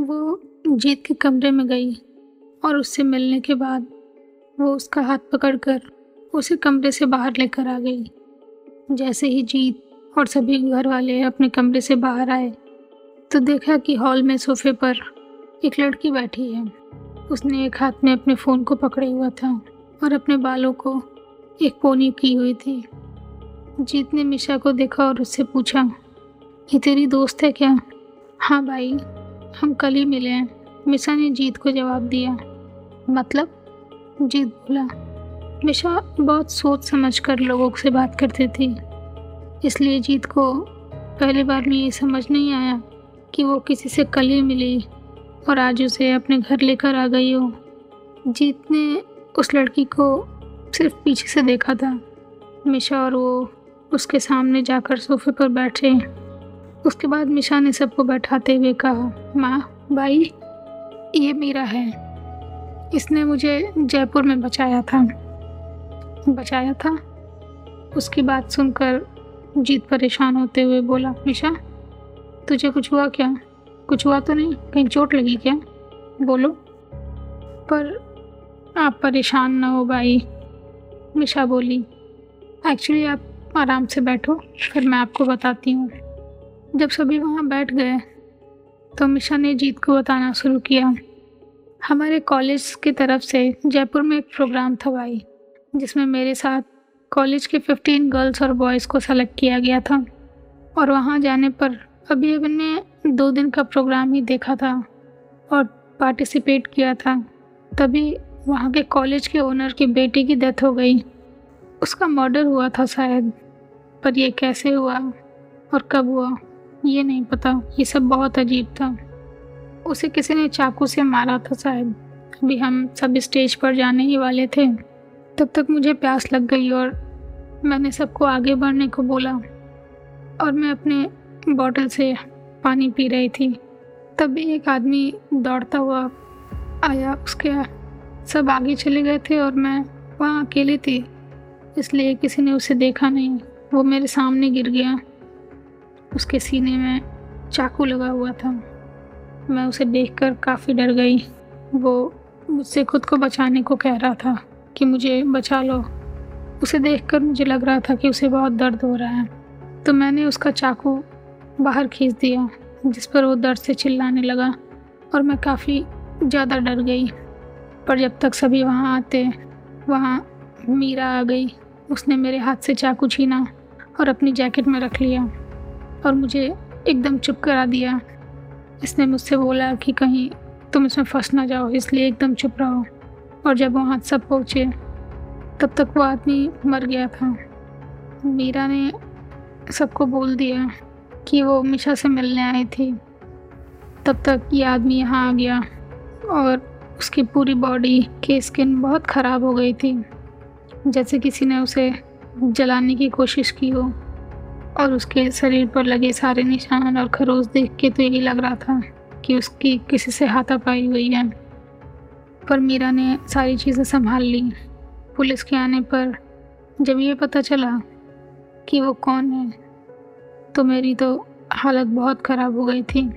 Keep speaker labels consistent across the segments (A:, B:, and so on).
A: वो जीत के कमरे में गई और उससे मिलने के बाद वो उसका हाथ पकड़कर उसे कमरे से बाहर लेकर आ गई। जैसे ही जीत और सभी घर वाले अपने कमरे से बाहर आए तो देखा कि हॉल में सोफे पर एक लड़की बैठी है। उसने एक हाथ में अपने फ़ोन को पकड़े हुआ था और अपने बालों को एक पोनी की हुई थी। जीत ने मिशा को देखा और उससे पूछा, ये तेरी दोस्त है क्या? हाँ भाई। हम कल ही मिले हैं। मिशा ने जीत को जवाब दिया। मतलब? जीत बोला। मिशा बहुत सोच समझ कर लोगों से बात करती थी। इसलिए जीत को पहली बार में ये समझ नहीं आया कि वो किसी से कल ही मिली और आज उसे अपने घर लेकर आ गई हो। जीत ने उस लड़की को सिर्फ़ पीछे से देखा था। मिशा और वो उसके सामने जाकर सोफे पर बैठे। उसके बाद मिशा ने सबको बैठाते हुए कहा, माँ, भाई, ये मेरा है। इसने मुझे जयपुर में बचाया था। बचाया था? उसकी बात सुनकर जीत परेशान होते हुए बोला, मिशा, तुझे कुछ हुआ क्या? कुछ हुआ तो नहीं? कहीं चोट लगी क्या? बोलो। पर आप परेशान ना हो भाई, मिशा बोली। एक्चुअली आप आराम से बैठो, फिर मैं आपको बताती हूँ। जब सभी वहाँ बैठ गए तो मिशा ने जीत को बताना शुरू किया। हमारे कॉलेज की तरफ़ से जयपुर में एक प्रोग्राम था भाई, जिसमें मेरे साथ कॉलेज के फिफ्टीन गर्ल्स और बॉयज़ को सेलेक्ट किया गया था। और वहाँ जाने पर अभी अभी ने दो दिन का प्रोग्राम ही देखा था और पार्टिसिपेट किया था। तभी वहाँ के कॉलेज के ओनर की बेटी की डेथ हो गई। उसका मर्डर हुआ था शायद, पर ये कैसे हुआ और कब हुआ? ये नहीं पता, ये सब बहुत अजीब था। उसे किसी ने चाकू से मारा था शायद। अभी हम सब स्टेज पर जाने ही वाले थे। तब तक मुझे प्यास लग गई और मैंने सबको आगे बढ़ने को बोला। और मैं अपने बॉटल से पानी पी रही थी। तभी एक आदमी दौड़ता हुआ आया, उसके सब आगे चले गए थे और मैं वहाँ अकेली थी, इसलिए किसी ने उसे देखा नहीं। वो मेरे सामने गिर गया। उसके सीने में चाकू लगा हुआ था। मैं उसे देखकर काफ़ी डर गई। वो मुझसे खुद को बचाने को कह रहा था कि मुझे बचा लो। उसे देखकर मुझे लग रहा था कि उसे बहुत दर्द हो रहा है। तो मैंने उसका चाकू बाहर खींच दिया, जिस पर वो दर्द से चिल्लाने लगा और मैं काफ़ी ज़्यादा डर गई। पर जब तक सभी वहाँ आते, वहाँ मीरा आ गई, उसने मेरे हाथ से चाकू छीना और अपनी जैकेट में रख लिया। और मुझे एकदम चुप करा दिया। इसने मुझसे बोला कि कहीं तुम इसमें फंस ना जाओ, इसलिए एकदम चुप रहो। और जब वहाँ सब पहुँचे, तब तक वो आदमी मर गया था। मीरा ने सबको बोल दिया कि वो मिशा से मिलने आई थी। तब तक ये आदमी यहाँ आ गया और उसकी पूरी बॉडी की स्किन बहुत ख़राब हो गई थी। जैसे किसी ने उसे जलाने की कोशिश की हो। और उसके शरीर पर लगे सारे निशान और खरोच देख के तो यही लग रहा था कि उसकी किसी से हाथापाई हुई है। पर मीरा ने सारी चीज़ें संभाल ली। पुलिस के आने पर जब ये पता चला कि वो कौन है तो मेरी तो हालत बहुत ख़राब हो गई थी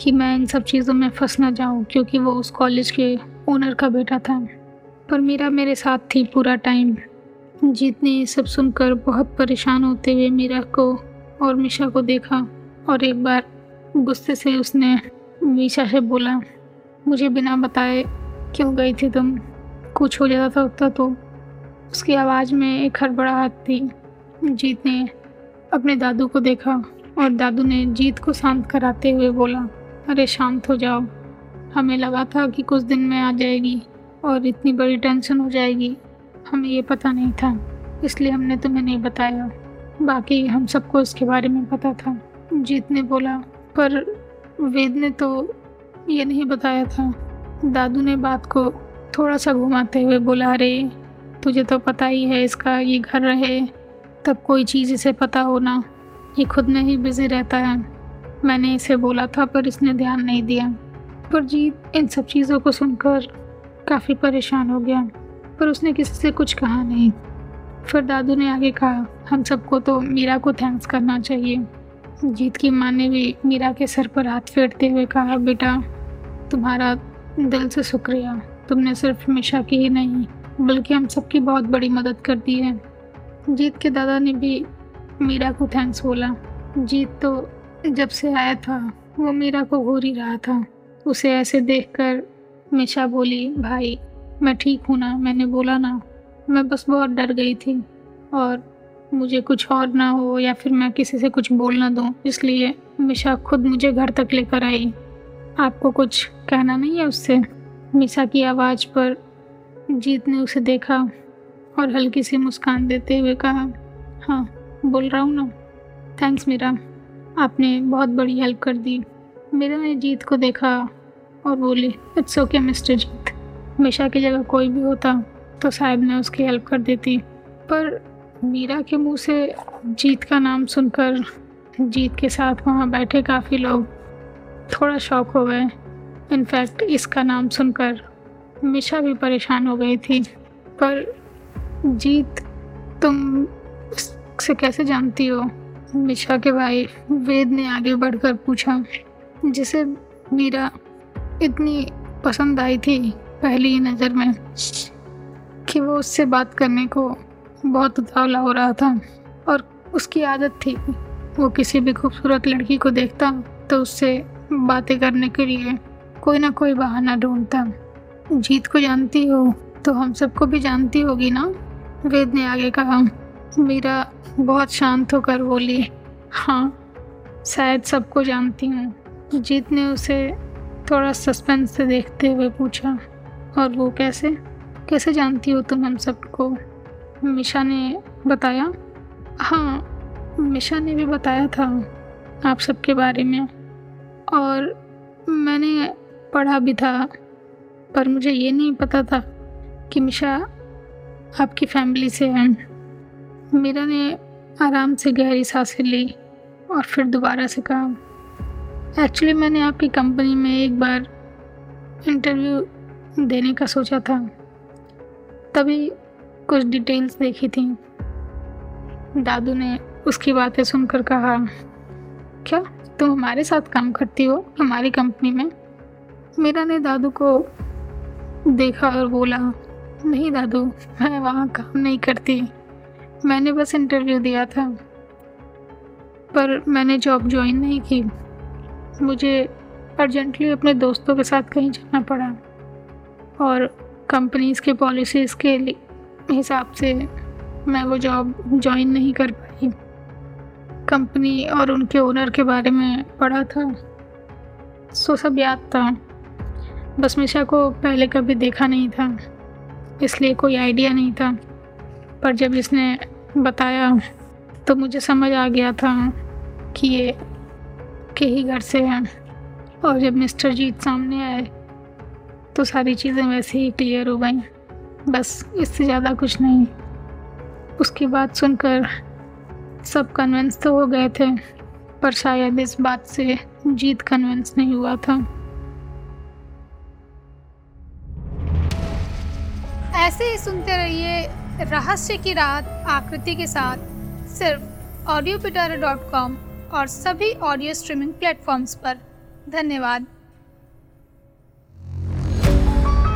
A: कि मैं इन सब चीज़ों में फंस ना जाऊँ क्योंकि वो उस कॉलेज के ओनर का बेटा था। पर मीरा मेरे साथ थी पूरा टाइम जीत ने ये सब सुनकर बहुत परेशान होते हुए मीरा को और मिशा को देखा और एक बार गुस्से से उसने मीशा से बोला, मुझे बिना बताए क्यों गई थी तुम? कुछ हो जाता था उतना तो। उसकी आवाज़ में एक हड़बड़ाहट थी। जीत ने अपने दादू को देखा और दादू ने जीत को शांत कराते हुए बोला, अरे शांत हो जाओ। हमें लगा था कि कुछ दिन में आ जाएगी और इतनी बड़ी टेंशन हो जाएगी। हमें ये पता नहीं था, इसलिए हमने तुम्हें नहीं बताया। बाकी हम सबको इसके बारे में पता था। जीत ने बोला, पर वेद ने तो ये नहीं बताया था। दादू ने बात को थोड़ा सा घुमाते हुए बोला, अरे, तुझे तो पता ही है इसका ये घर रहे, तब कोई चीज़ इसे पता होना ये खुद में ही बिज़ी रहता है। मैंने इसे बोला था, पर इसने ध्यान नहीं दिया। पर जीत इन सब चीज़ों को सुनकर काफ़ी परेशान हो गया। पर उसने किसी से कुछ कहा नहीं। फिर दादू ने आगे कहा, हम सबको तो मीरा को थैंक्स करना चाहिए। जीत की माँ ने भी मीरा के सर पर हाथ फेरते हुए कहा, बेटा, तुम्हारा दिल से शुक्रिया। तुमने सिर्फ़ मिशा की ही नहीं, बल्कि हम सबकी बहुत बड़ी मदद कर दी है। जीत के दादा ने भी मीरा को थैंक्स बोला। जीत तो जब से आया था, वो मीरा को घूर ही रहा था। उसे ऐसे देखकर मिशा बोली, भाई मैं ठीक हूँ ना, मैंने बोला ना। मैं बस बहुत डर गई थी। और मुझे कुछ और ना हो या फिर मैं किसी से कुछ बोल ना दूँ, इसलिए मिशा खुद मुझे घर तक लेकर आई। आपको कुछ कहना नहीं है उससे? मिशा की आवाज़ पर जीत ने उसे देखा और हल्की सी मुस्कान देते हुए कहा हाँ बोल रहा हूँ ना। थैंक्स मीरा, आपने बहुत बड़ी हेल्प कर दी। मेरा ने जीत को देखा और बोली, it's okay mister Jeet. Misha की जगह कोई भी होता तो शायद मैं उसकी हेल्प कर देती। पर मीरा के मुँह से जीत का नाम सुनकर, जीत के साथ वहाँ बैठे काफ़ी लोग थोड़ा शौक हो गए। इनफैक्ट इसका नाम सुनकर मिशा भी परेशान हो गई थी। पर जीत, तुम से कैसे जानती हो? मिशा के भाई वेद ने आगे बढ़कर पूछा, जिसे मीरा इतनी पसंद आई थी। पहली नज़र में कि वो उससे बात करने को बहुत उतावला हो रहा था और उसकी आदत थी। वो किसी भी खूबसूरत लड़की को देखता तो उससे बातें करने के लिए कोई ना कोई बहाना ढूंढता। जीत को जानती हो तो हम सबको भी जानती होगी ना? वेद ने आगे कहा, मीरा बहुत शांत होकर बोली हाँ शायद सबको जानती हूँ। जीत ने उसे थोड़ा सस्पेंस से देखते हुए पूछा और वो कैसे कैसे जानती हो तुम हम सबको? मिशा ने बताया? हाँ मिशा ने भी बताया था आप सबके बारे में। और मैंने पढ़ा भी था, पर मुझे ये नहीं पता था कि मिशा आपकी फैमिली से है। मीरा ने आराम से गहरी साँसें ली और फिर दोबारा से कहा, एक्चुअली मैंने आपकी कंपनी में एक बार इंटरव्यू देने का सोचा था। तभी कुछ डिटेल्स देखी थी। दादू ने उसकी बातें सुनकर कहा, क्या तुम हमारे साथ काम करती हो हमारी कंपनी में? मीरा ने दादू को देखा और बोला, नहीं दादू, मैं वहाँ काम नहीं करती। मैंने बस इंटरव्यू दिया था, पर मैंने जॉब ज्वाइन नहीं की। मुझे अर्जेंटली अपने दोस्तों के साथ कहीं जाना पड़ा। और कंपनीज़ के पॉलिसीज़ के हिसाब से मैं वो जॉब ज्वाइन नहीं कर पाई। कंपनी और उनके ओनर के बारे में पढ़ा था। सो सब याद था। बस मिशा को पहले कभी देखा नहीं था। इसलिए कोई आइडिया नहीं था। पर जब इसने बताया तो मुझे समझ आ गया था कि ये, के ही घर से हैं। और जब मिस्टर जीत सामने आए तो सारी चीज़ें वैसे ही क्लियर हो गई। बस इससे ज़्यादा कुछ नहीं। उसकी बात सुनकर सब कन्विंस तो हो गए थे, पर शायद इस बात से जीत कन्विंस नहीं हुआ था।
B: ऐसे ही सुनते रहिए रहस्य की रात आकृति के साथ सिर्फ़ ऑडियो डॉट कॉम और सभी ऑडियो स्ट्रीमिंग प्लेटफॉर्म्स पर। धन्यवाद।